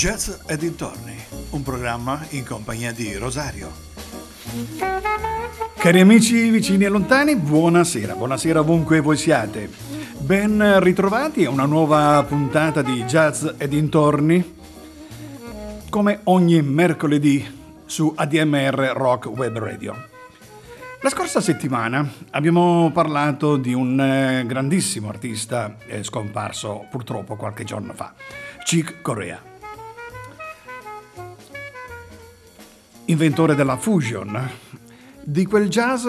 Jazz e dintorni, un programma in compagnia di Rosario. Cari amici vicini e lontani, buonasera, buonasera ovunque voi siate. Ben ritrovati a una nuova puntata di Jazz e dintorni, come ogni mercoledì su ADMR Rock Web Radio. La scorsa settimana abbiamo parlato di un eh, grandissimo artista eh, scomparso purtroppo qualche giorno fa, Chick Corea. Inventore della fusion, di quel jazz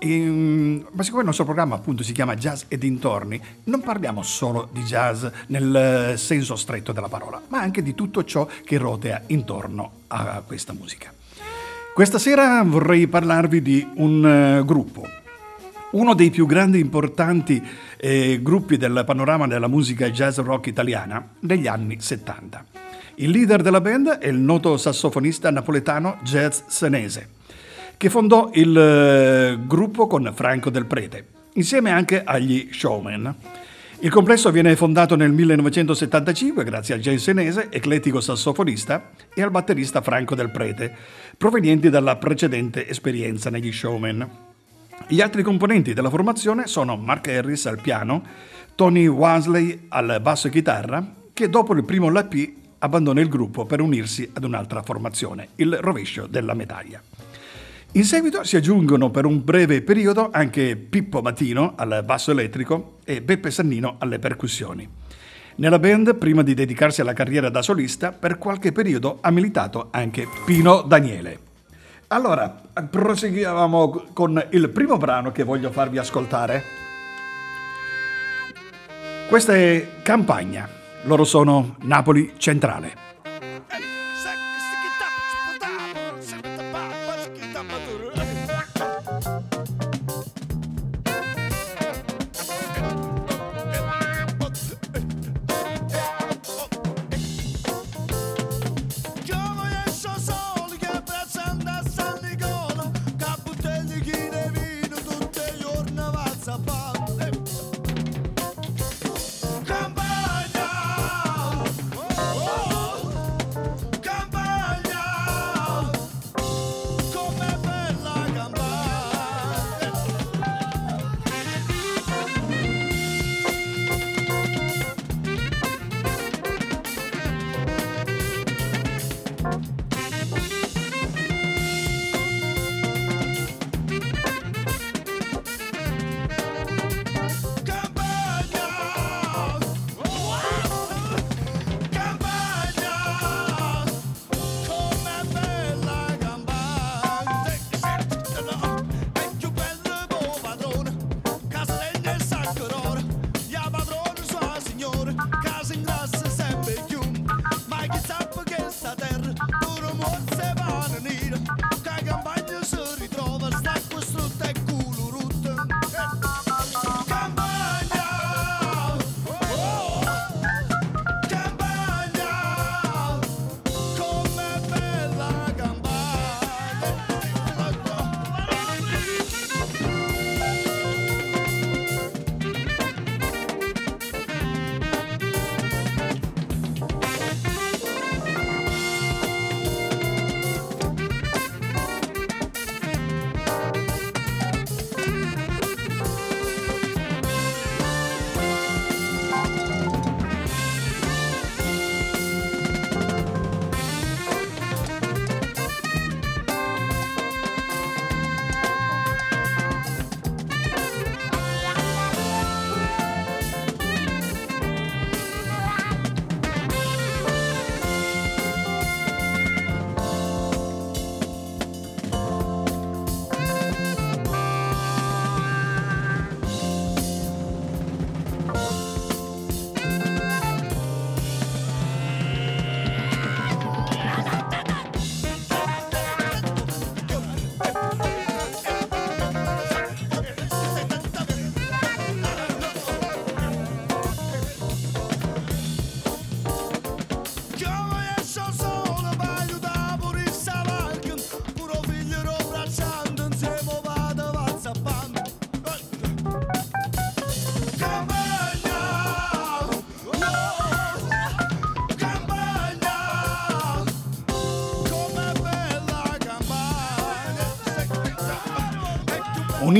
in, ma siccome il nostro programma appunto si chiama Jazz e dintorni, non parliamo solo di jazz nel senso stretto della parola, ma anche di tutto ciò che rotea intorno a questa musica. Questa sera vorrei parlarvi di un uh, gruppo, uno dei più grandi e importanti eh, gruppi del panorama della musica jazz rock italiana degli anni 70. Il leader della band è il noto sassofonista napoletano Jazz Senese, che fondò il eh, gruppo con Franco Del Prete, insieme anche agli Showman. Il complesso viene fondato nel 1975 grazie a Jay Senese, eclettico sassofonista, e al batterista Franco Del Prete, provenienti dalla precedente esperienza negli Showman. Gli altri componenti della formazione sono Mark Harris al piano, Tony Wansley al basso e chitarra, che dopo il primo LP abbandona il gruppo per unirsi ad un'altra formazione, il rovescio della medaglia. In seguito si aggiungono per un breve periodo anche Pippo Matino al basso elettrico e Beppe Sannino alle percussioni. Nella band, prima di dedicarsi alla carriera da solista, per qualche periodo ha militato anche Pino Daniele. Allora, proseguiamo con il primo brano che voglio farvi ascoltare. Questa è Campagna. Loro sono Napoli Centrale.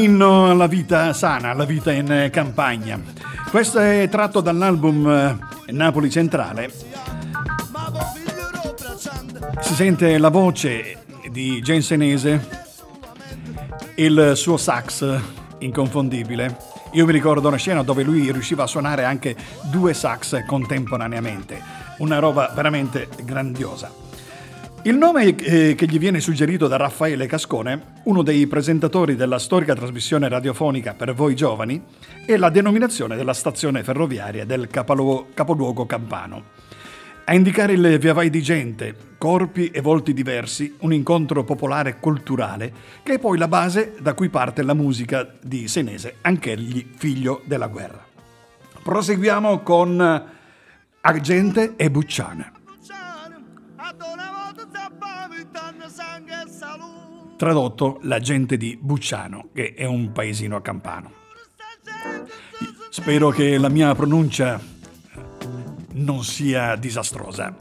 Inno alla vita sana, alla vita in campagna. Questo è tratto dall'album eh, Napoli Centrale. Si sente la voce di Gensenese, il suo sax inconfondibile. Io mi ricordo una scena dove lui riusciva a suonare anche due sax contemporaneamente, una roba veramente grandiosa. Il nome eh, che gli viene suggerito da Raffaele Cascone, uno dei presentatori della storica trasmissione radiofonica per voi giovani, è la denominazione della stazione ferroviaria del capoluogo, capoluogo campano. A indicare il via vai di gente, corpi e volti diversi, un incontro popolare culturale, che è poi la base da cui parte la musica di Senese, anch'egli figlio della guerra. Proseguiamo con Agente e Bucciana. Tradotto la gente di Bucciano, che è un paesino a campano. Spero che la mia pronuncia non sia disastrosa.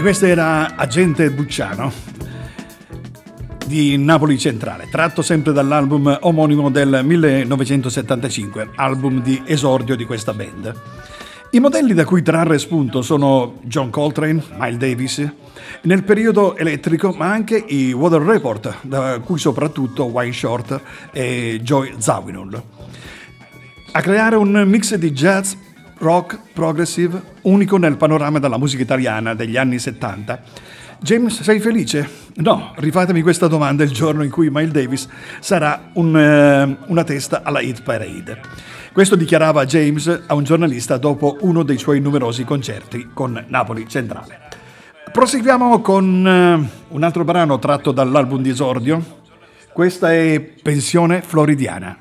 Questo era Agente Bucciano di Napoli Centrale, tratto sempre dall'album omonimo del 1975, album di esordio di questa band. I modelli da cui trarre spunto sono John Coltrane, Miles Davis, nel periodo elettrico, ma anche i Water Report, da cui soprattutto Wayne Shorter e Joy Zawinul. A creare un mix di jazz, rock progressive unico nel panorama della musica italiana degli anni 70. James, sei felice? No, rifatemi questa domanda il giorno in cui Miles Davis sarà un, uh, una testa alla Hit Parade. Questo dichiarava James a un giornalista dopo uno dei suoi numerosi concerti con Napoli Centrale. Proseguiamo con uh, un altro brano tratto dall'album di esordio. Questa è Pensione Floridiana.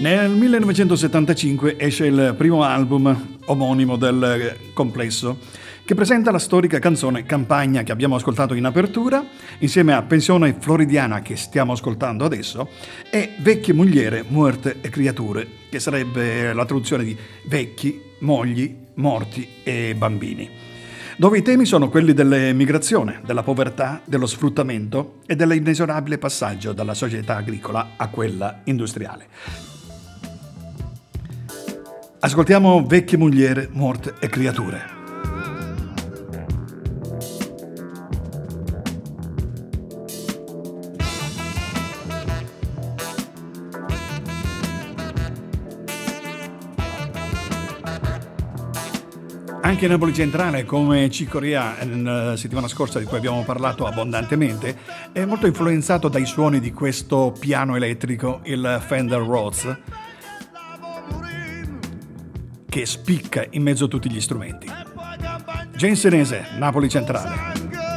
Nel 1975 esce il primo album omonimo del complesso, che presenta la storica canzone Campagna che abbiamo ascoltato in apertura, insieme a Pensione Floridiana che stiamo ascoltando adesso, e Vecchie Mogliere, Muerte e Creature, che sarebbe la traduzione di vecchi, mogli, morti e bambini dove i temi sono quelli dell'emigrazione, della povertà, dello sfruttamento e dell'inesorabile passaggio dalla società agricola a quella industriale. Ascoltiamo Vecchie Mogliere, Morte e Creature. Anche Napoli Centrale, come Cicoria la settimana scorsa di cui abbiamo parlato abbondantemente, è molto influenzato dai suoni di questo piano elettrico, il Fender Rhodes, che spicca in mezzo a tutti gli strumenti. Gensenese, Napoli Centrale.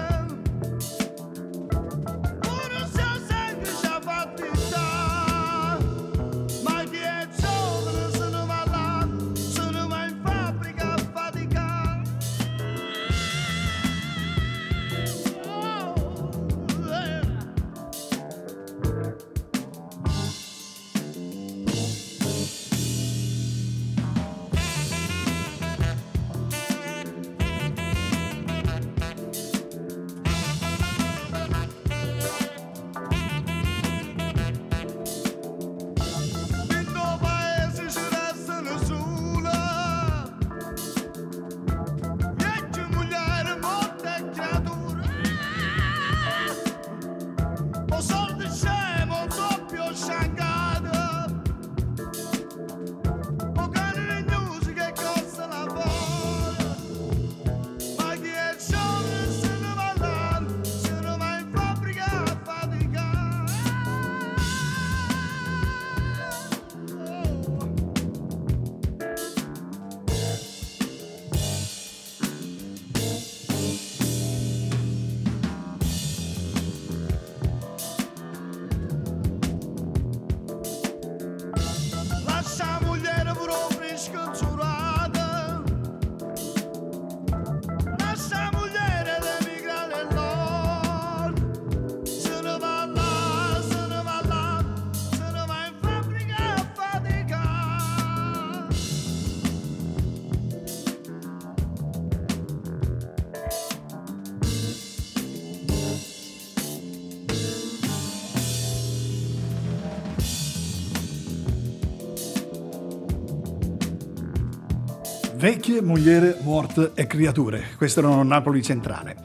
Vecchie, mogliere, morte e creature. Questo erano Napoli Centrale.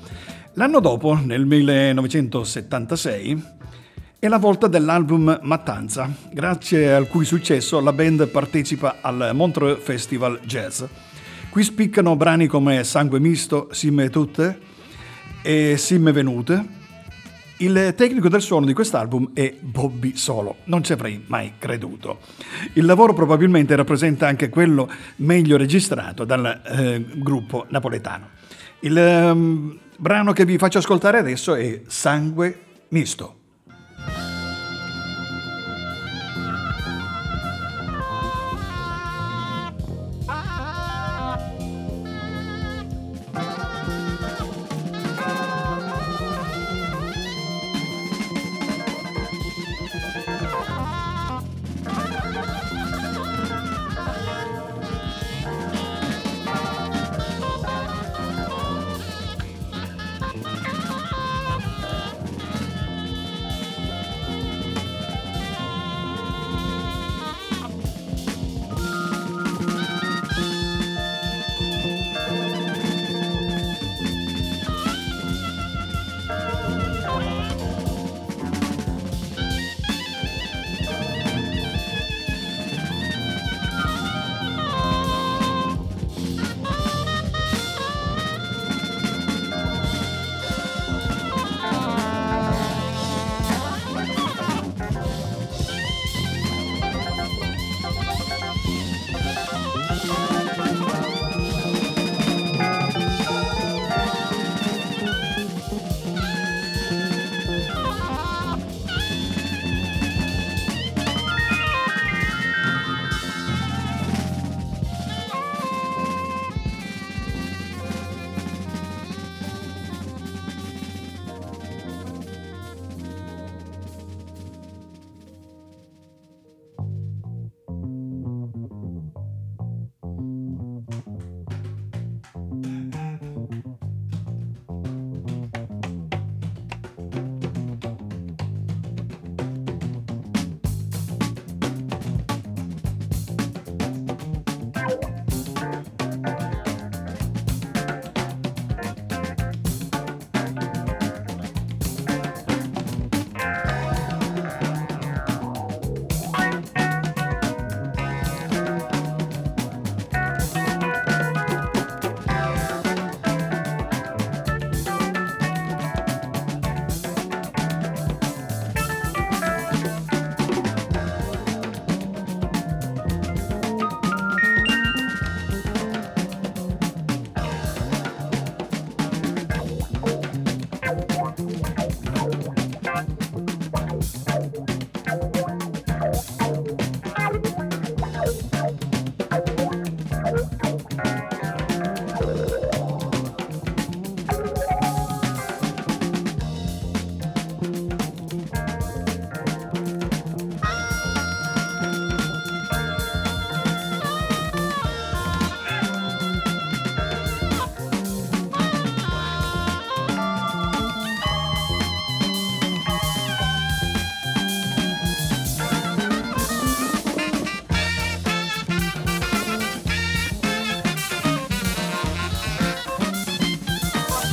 L'anno dopo, nel 1976, è la volta dell'album Mattanza, grazie al cui successo la band partecipa al Montreux Festival Jazz. Qui spiccano brani come Sangue Misto, Simme Tutte e Simme Venute, il tecnico del suono di quest'album è Bobby Solo, non ci avrei mai creduto. Il lavoro probabilmente rappresenta anche quello meglio registrato dal eh, gruppo napoletano. Il eh, brano che vi faccio ascoltare adesso è Sangue Misto.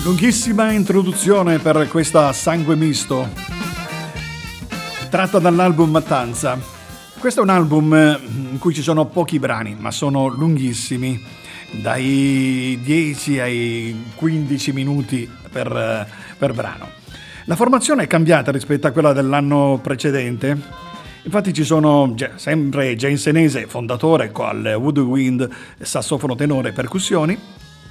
Lunghissima introduzione per questa sangue misto, tratta dall'album Mattanza. Questo è un album eh, in cui ci sono pochi brani, ma sono lunghissimi, dai 10 ai 15 minuti per, eh, per brano. La formazione è cambiata rispetto a quella dell'anno precedente. Infatti ci sono sempre Jane Senese, fondatore, con woodwind, sassofono tenore e percussioni,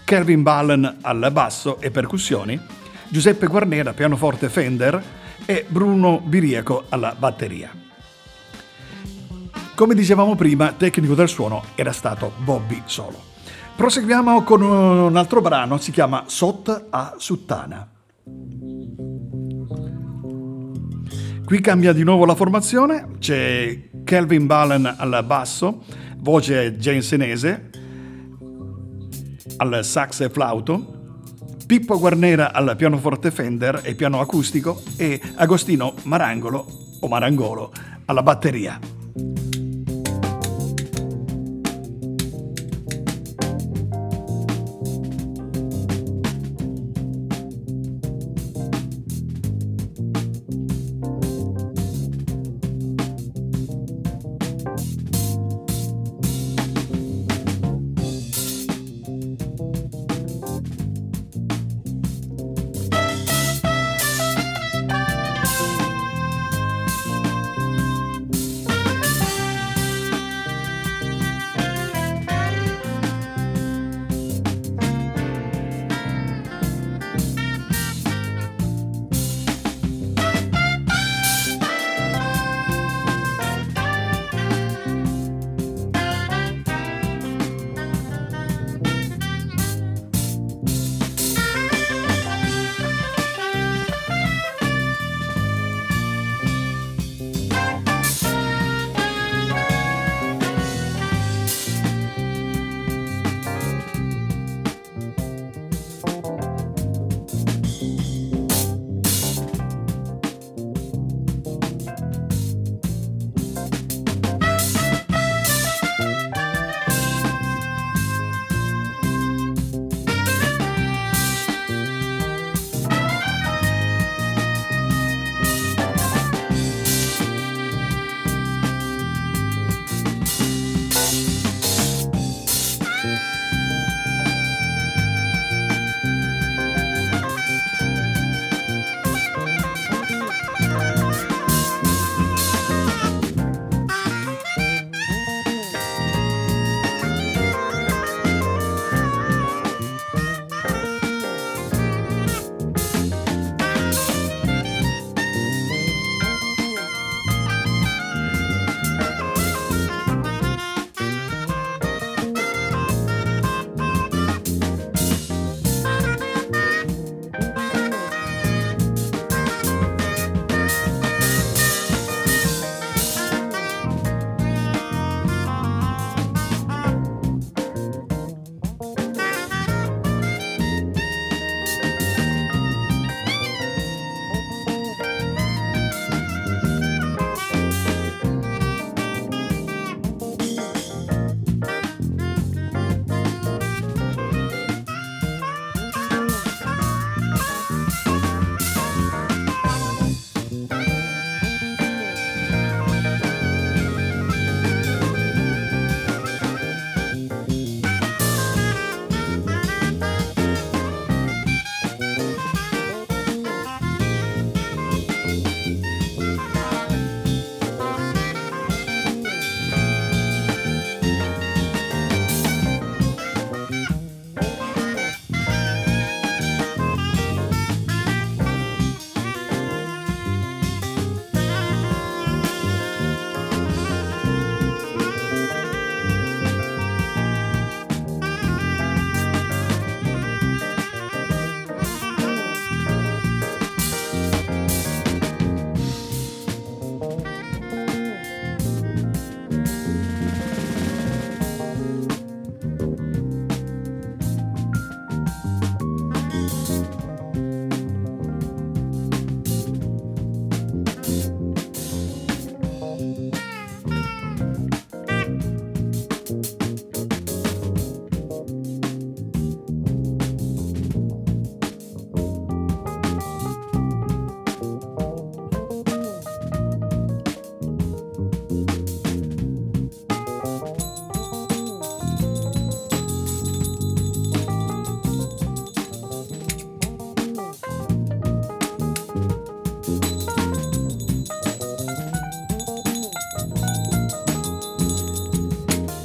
Kelvin Ballen al basso e percussioni, Giuseppe Guarnera pianoforte Fender e Bruno Biriaco alla batteria. Come dicevamo prima, tecnico del suono era stato Bobby Solo. Proseguiamo con un altro brano, si chiama Sot a Suttana. Qui cambia di nuovo la formazione, c'è Kelvin Ballen al basso, voce Senese, al sax e flauto, Pippo Guarnera al pianoforte Fender e piano acustico e Agostino Marangolo o Marangolo alla batteria.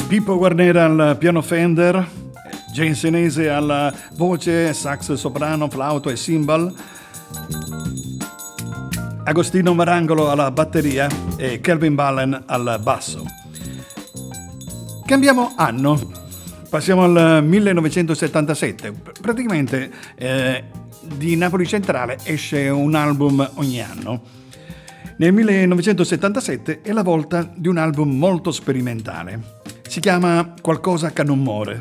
Pippo Guarnera al piano Fender, Jane Senese alla voce, sax soprano, flauto e cymbal, Agostino Marangolo alla batteria e Kelvin Ballen al basso. Cambiamo anno, passiamo al 1977. Praticamente eh, di Napoli Centrale esce un album ogni anno. Nel 1977 è la volta di un album molto sperimentale. Si chiama Qualcosa che non muore,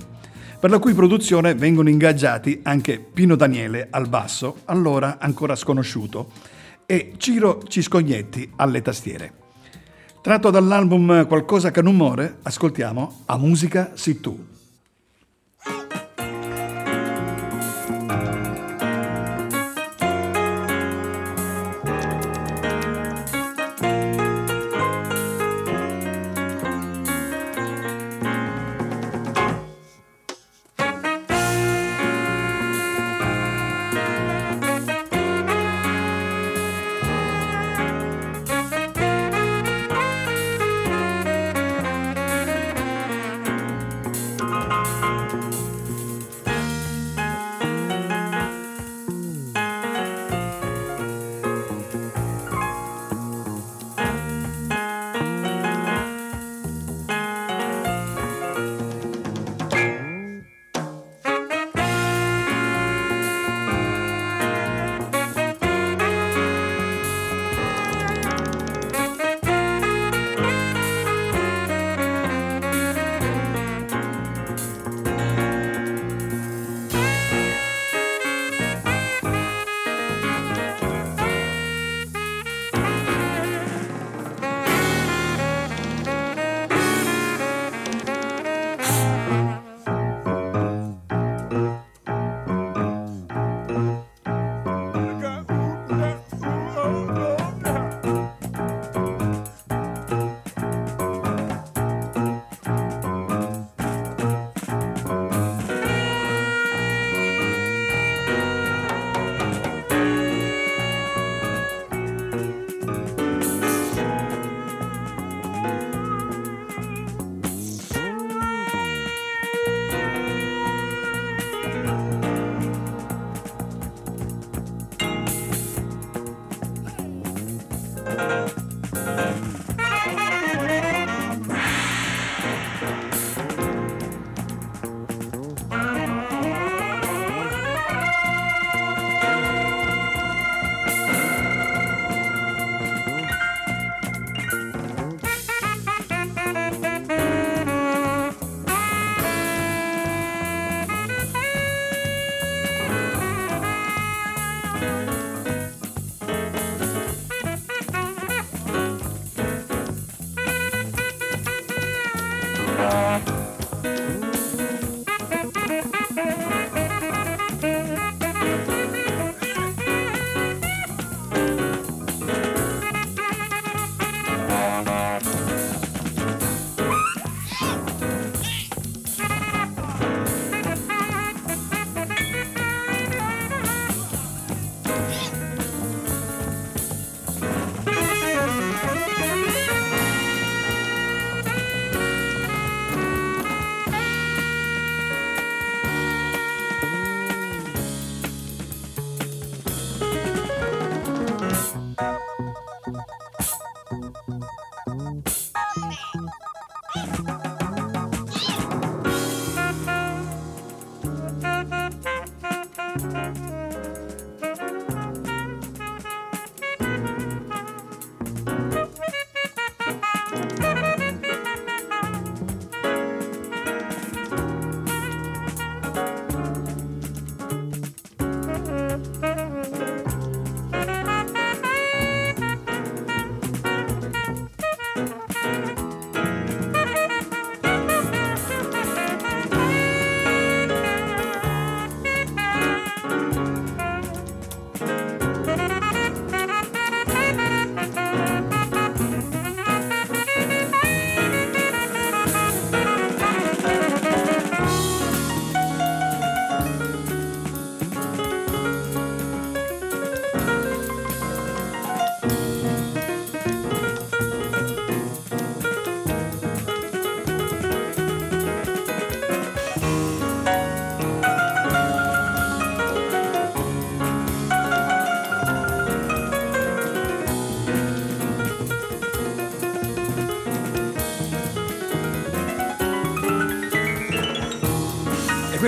per la cui produzione vengono ingaggiati anche Pino Daniele al basso, allora ancora sconosciuto, e Ciro Ciscognetti alle tastiere. Tratto dall'album Qualcosa che non muore, ascoltiamo A musica si tu.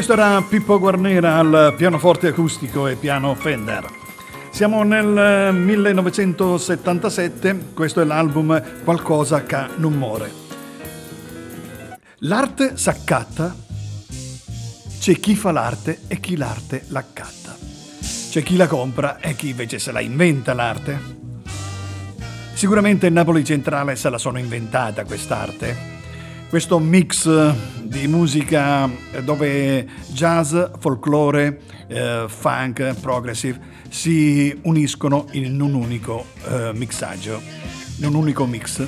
Questo era Pippo Guarnera al pianoforte acustico e piano Fender. Siamo nel 1977, eh, questo è l'album Qualcosa che non muore. L'arte s'accatta, c'è chi fa l'arte e chi l'arte l'accatta. C'è chi la compra e chi invece se la inventa l'arte. Sicuramente Napoli Centrale se la sono inventata quest'arte questo mix di musica dove jazz, folklore, eh, funk, progressive si uniscono in un unico eh, mixaggio, in un unico mix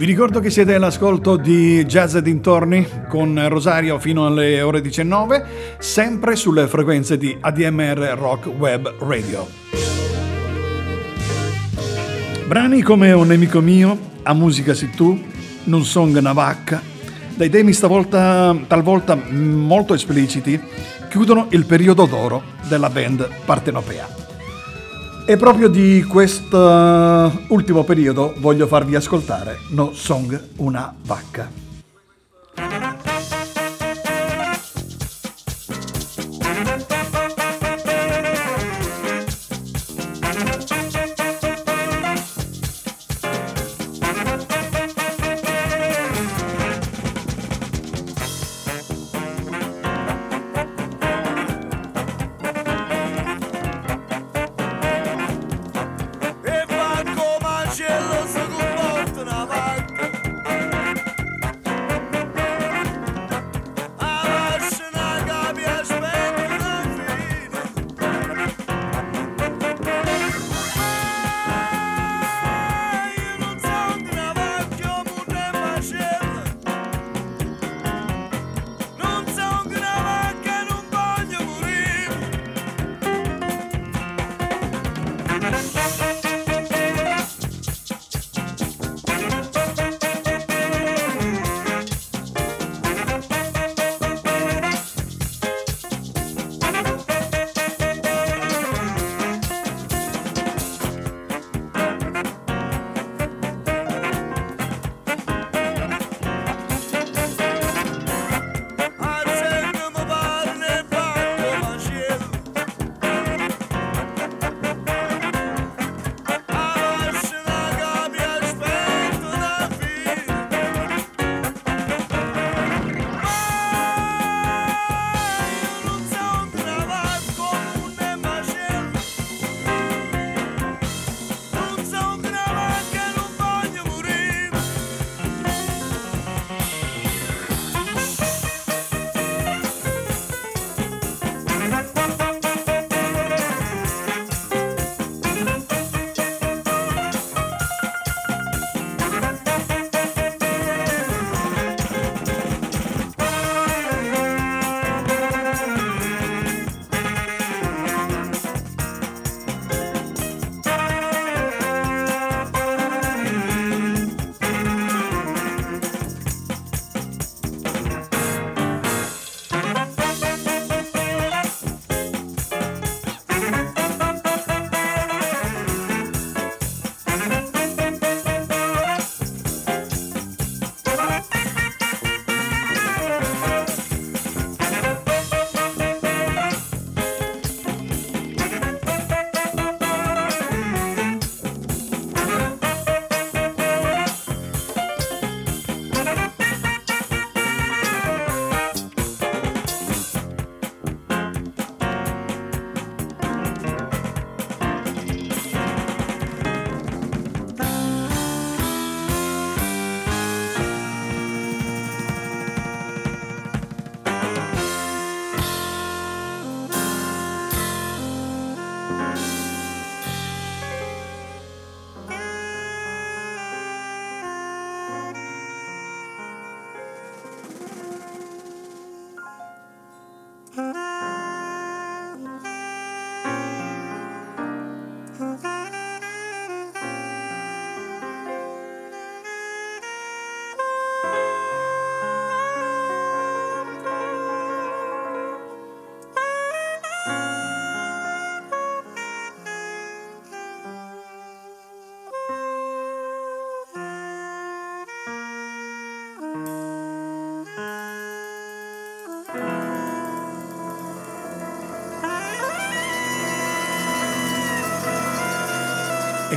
Vi ricordo che siete all'ascolto di Jazz dintorni con Rosario fino alle ore 19, sempre sulle frequenze di ADMR Rock Web Radio. Brani come Un nemico mio, A musica si tu, Non song una vacca, dai temi stavolta, talvolta molto espliciti, chiudono il periodo d'oro della band partenopea. E proprio di questo ultimo periodo voglio farvi ascoltare No Song Una Vacca.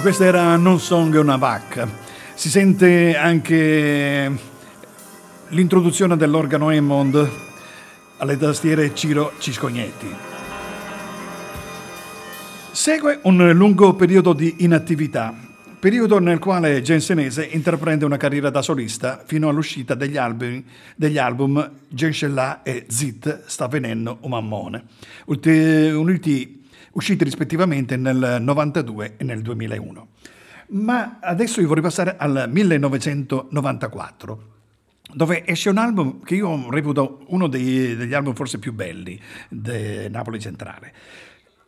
questa era Non Song e una vacca. Si sente anche l'introduzione dell'organo Hammond alle tastiere Ciro Ciscognetti. Segue un lungo periodo di inattività, periodo nel quale Gensenese intraprende una carriera da solista fino all'uscita degli album, degli album Gensella e Zit sta venendo un mammone. Ulti, usciti rispettivamente nel 92 e nel 2001. Ma adesso io vorrei passare al 1994, dove esce un album che io reputo uno dei, degli album forse più belli di Napoli Centrale.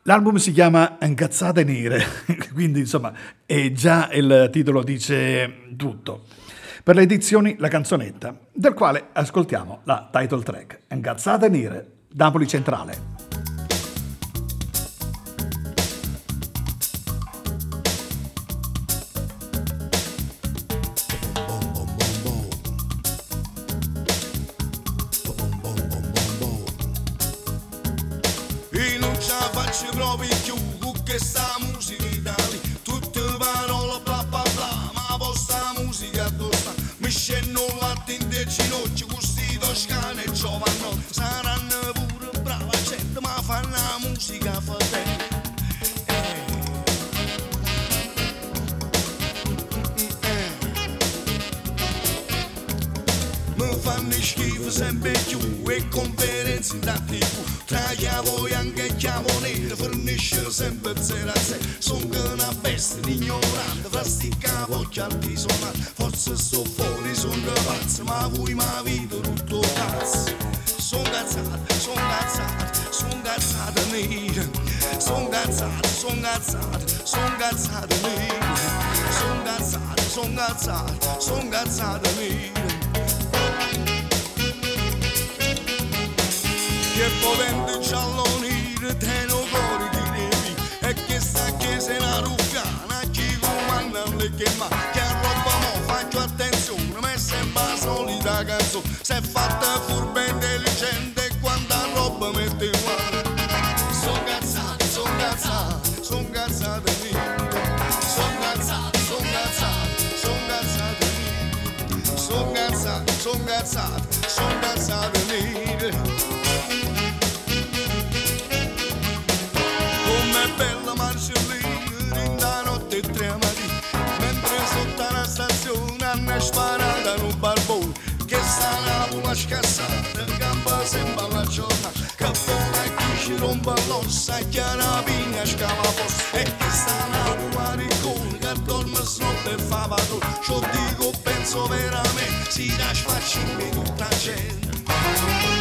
L'album si chiama Incazzate nere, quindi insomma è già il titolo dice tutto. Per le edizioni La canzonetta, del quale ascoltiamo la title track Incazzate nere, Napoli Centrale. ci provi più con questa musica italiana tutte le parole bla bla bla ma la vostra musica tosta mi scendo l'attente e ginocchio questi toscani e giovanni saranno pure brava gente ma fanno la musica fatella eh. eh. Mi fanno schifo sempre più e conferenze da tipo tra gli avvoi sempre zero a sé Sono una bestia ignorante Fra sti capocchi artigianali Forse sto fuori, sono pazzo Ma voi mi avete tutto cazzo. Sono cazzato, sono cazzato Sono cazzato nero Sono cazzato, sono cazzato Sono cazzato nero Sono cazzato, sono cazzato Sono cazzato nero Che potente giallo nero se la ruffia, una cicomanda le chiama, che a roba mo faccio attenzione, ma sembra solita canzone, se è fatta furba intelligente, quando quanta roba mette qua. Sono cazzato, sono cazzato, sono cazzato lì. sono cazzato, sono cazzato, sono cazzato lì. sono cazzato, sono cazzato, sono cazzato lì. as paradas no barbou. Que sarabo, as caçadas, gambas embalachona Capona que giromba, louça, que arabinhas, calabouço. É che sta la que sarabo, aricol, gatormas, não te fabado Eu digo, penso veramente, se das faz chimino pra gente.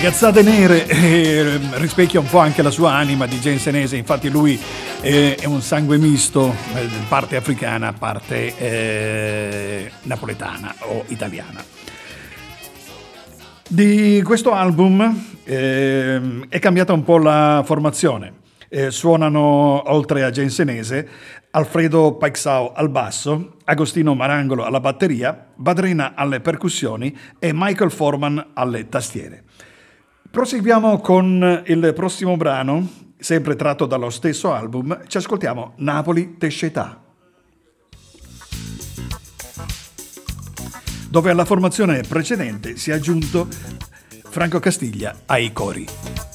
Gazzate nere eh, rispecchia un po' anche la sua anima di Jensenese, infatti lui eh, è un sangue misto, eh, parte africana, parte eh, napoletana o italiana. Di questo album ehm, è cambiata un po' la formazione. Eh, suonano oltre a Jensenese Alfredo Paixao al basso, Agostino Marangolo alla batteria, Badrina alle percussioni e Michael Forman alle tastiere. Proseguiamo con il prossimo brano, sempre tratto dallo stesso album, ci ascoltiamo Napoli Tescetà. dove alla formazione precedente si è aggiunto Franco Castiglia ai cori.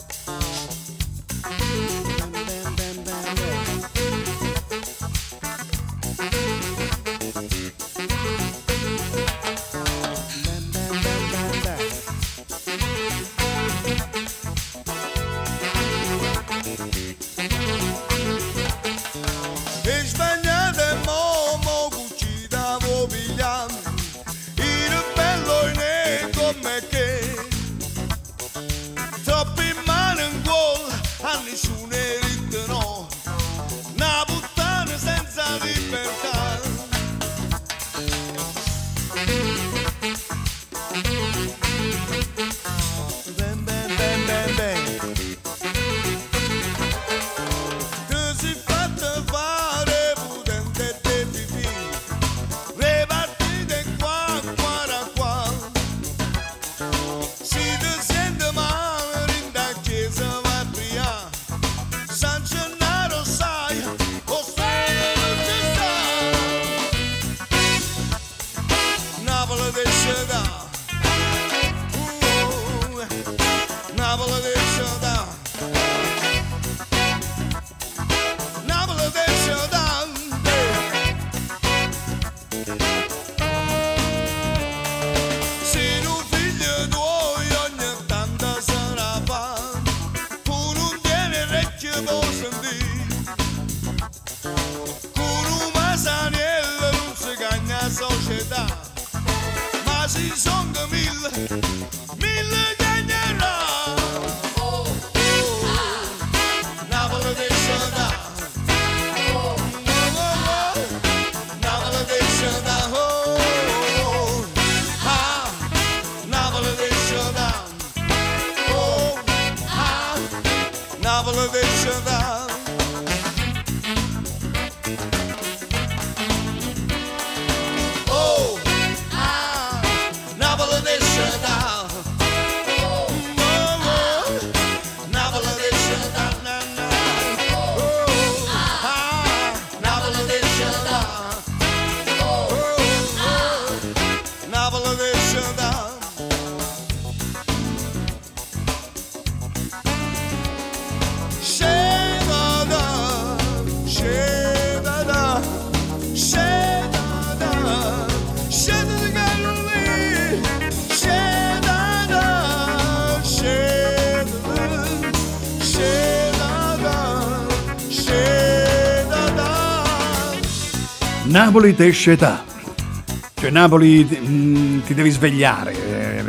Napoli te Cioè Napoli mm, ti devi svegliare,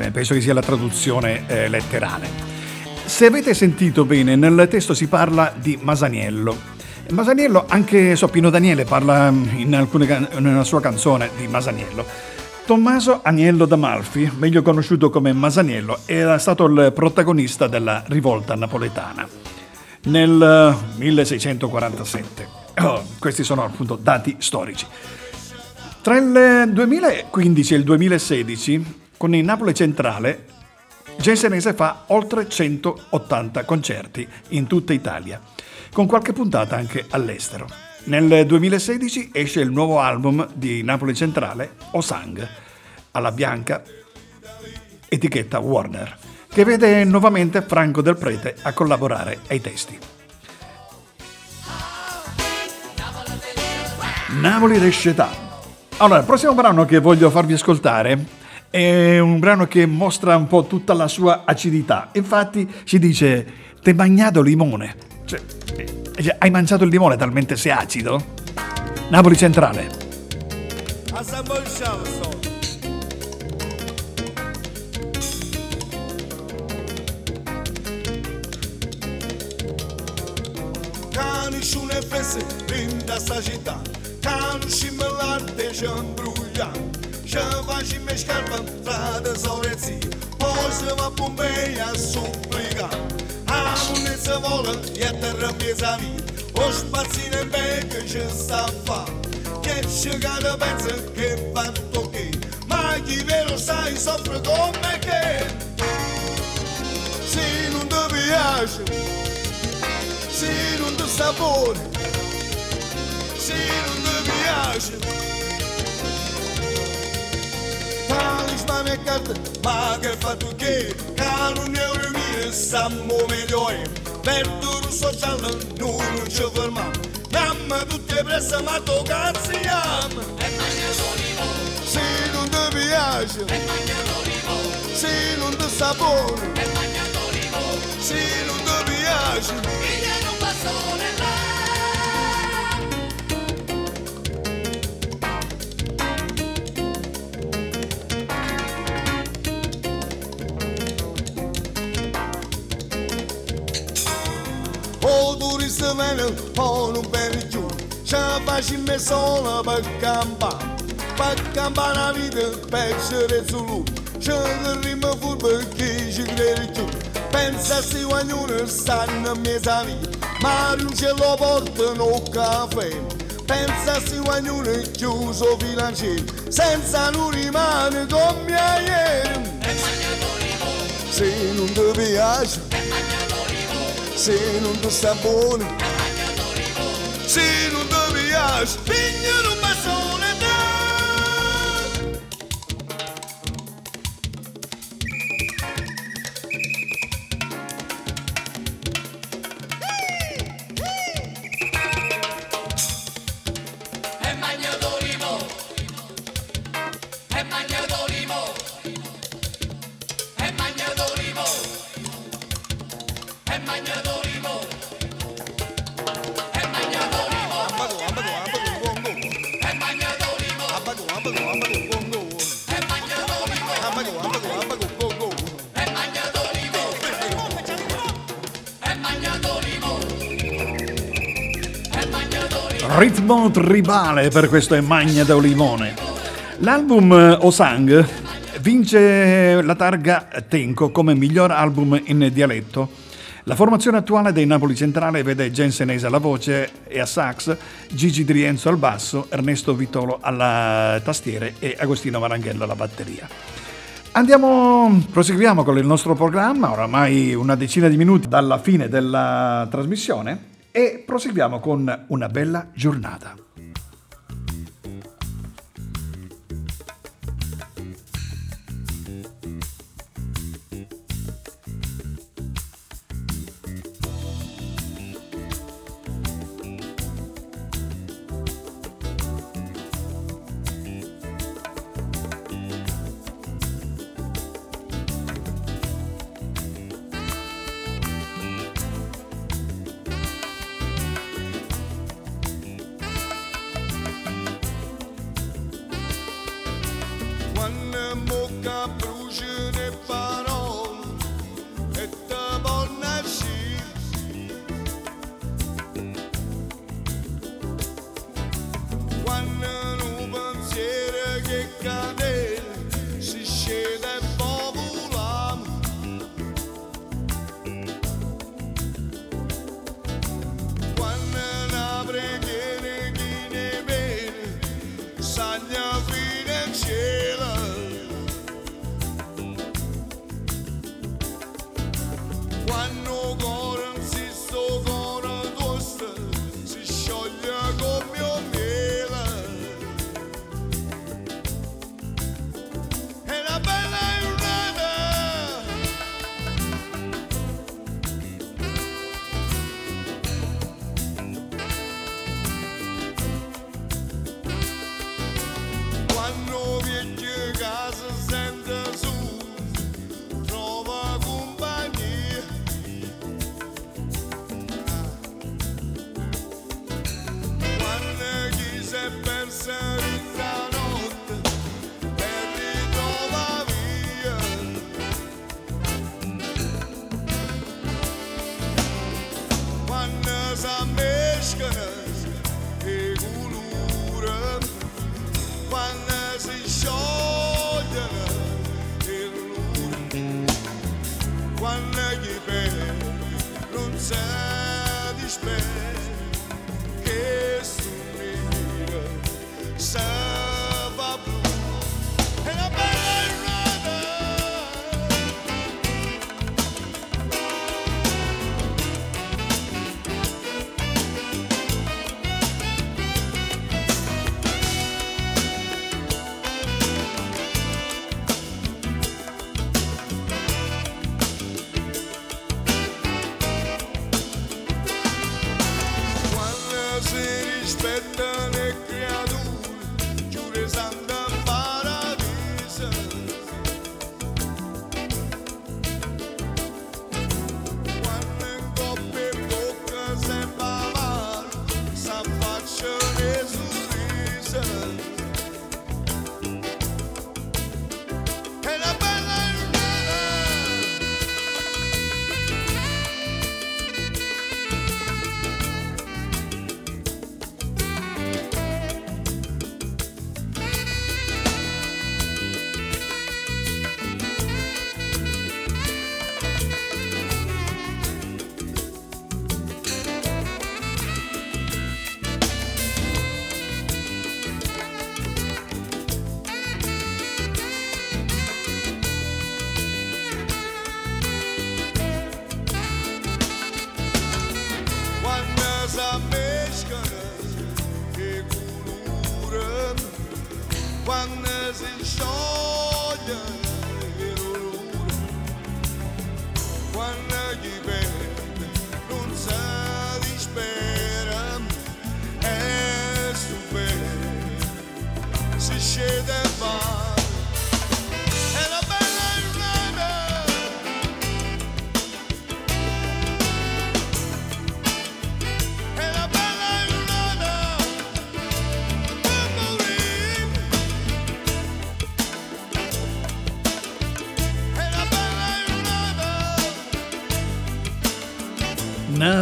eh, penso che sia la traduzione eh, letterale. Se avete sentito bene, nel testo si parla di Masaniello. Masaniello, anche Soppino Daniele parla mm, in, alcune, in una sua canzone di Masaniello. Tommaso Agnello d'Amalfi, meglio conosciuto come Masaniello, era stato il protagonista della rivolta napoletana nel 1647. Eh, oh, questi sono appunto dati storici. Tra il 2015 e il 2016, con il Napoli Centrale, Gensenese fa oltre 180 concerti in tutta Italia, con qualche puntata anche all'estero. Nel 2016 esce il nuovo album di Napoli Centrale, Osang, alla bianca, etichetta Warner, che vede nuovamente Franco Del Prete a collaborare ai testi. Napoli Rescetà allora, il prossimo brano che voglio farvi ascoltare è un brano che mostra un po' tutta la sua acidità. Infatti si dice, te bagnato limone. Cioè, eh, hai mangiato il limone talmente sei acido? Napoli Centrale. Cani su ne fesse, linda sta città și mălar deja îmbrullat Și faci și meșcar pe stradă sau reții O să se va Pompeia a supplica A munezza vola e a terra pesa via O spazzino in becca ci sta a fa Che c'è cada pensa che va tocchi Ma chi vero sai soffre come che Se non ti piace Se non ti sapore Se non ti piace talismane e carte, ma che fa tu che? Che non è un mio, siamo migliori. Verdo russo giallo, noi non ci fermiamo. Damma tutte presse, ma tu cazziamo. E mangiato limo, Se non ti piace, e mangiato limo, se non ti sapore, e mangiato limo, se non ti piace. pigliano un bastone là. O turista viene o non per giù Ce la facci me sola per campare Per campare la vita per essere solo Ce la rima furba che ci crede giù Pensa se ognuno stanno a mezza vita Ma non ce lo portano caffè Pensa se ognuno è chiuso bilanciere Senza non rimane come ieri Se non ti piace Se non ti sta buono e mangiato limo, Se non ti piace, pigliano un bastone Ritmo tribale per questo è Magna da Olimone. L'album eh, Osang vince la targa Tenco come miglior album in dialetto. La formazione attuale dei Napoli Centrale vede Jensenese alla voce e a sax, Gigi Drienzo al basso, Ernesto Vitolo alla tastiere e Agostino Maranghello alla batteria. Andiamo, proseguiamo con il nostro programma, oramai una decina di minuti dalla fine della trasmissione e proseguiamo con una bella giornata.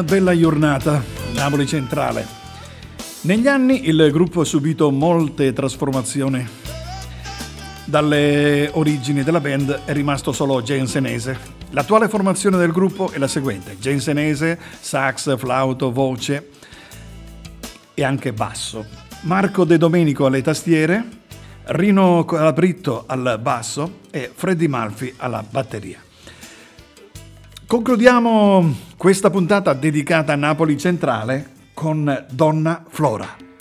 Bella giornata, Napoli Centrale. Negli anni il gruppo ha subito molte trasformazioni. Dalle origini della band è rimasto solo Jensenese. L'attuale formazione del gruppo è la seguente: Jensenese, sax, flauto, voce e anche basso. Marco De Domenico alle tastiere, Rino Calabritto al basso e Freddy Malfi alla batteria. Concludiamo questa puntata dedicata a Napoli Centrale con Donna Flora.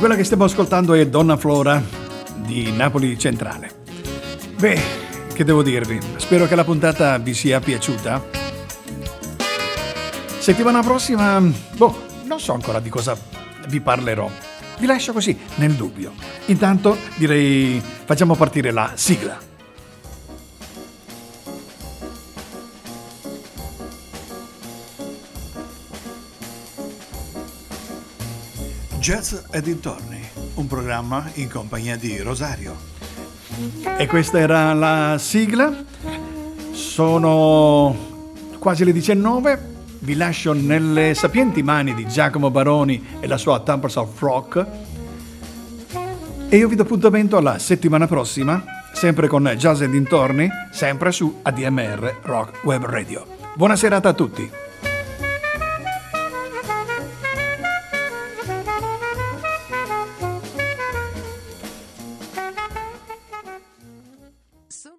Quella che stiamo ascoltando è Donna Flora di Napoli Centrale. Beh, che devo dirvi? Spero che la puntata vi sia piaciuta. Settimana prossima, boh, non so ancora di cosa vi parlerò. Vi lascio così, nel dubbio. Intanto direi facciamo partire la sigla. Jazz e dintorni, un programma in compagnia di Rosario. E questa era la sigla. Sono quasi le 19. Vi lascio nelle sapienti mani di Giacomo Baroni e la sua Tempers of Rock. E io vi do appuntamento alla settimana prossima, sempre con Jazz e dintorni, sempre su ADMR Rock Web Radio. Buona serata a tutti.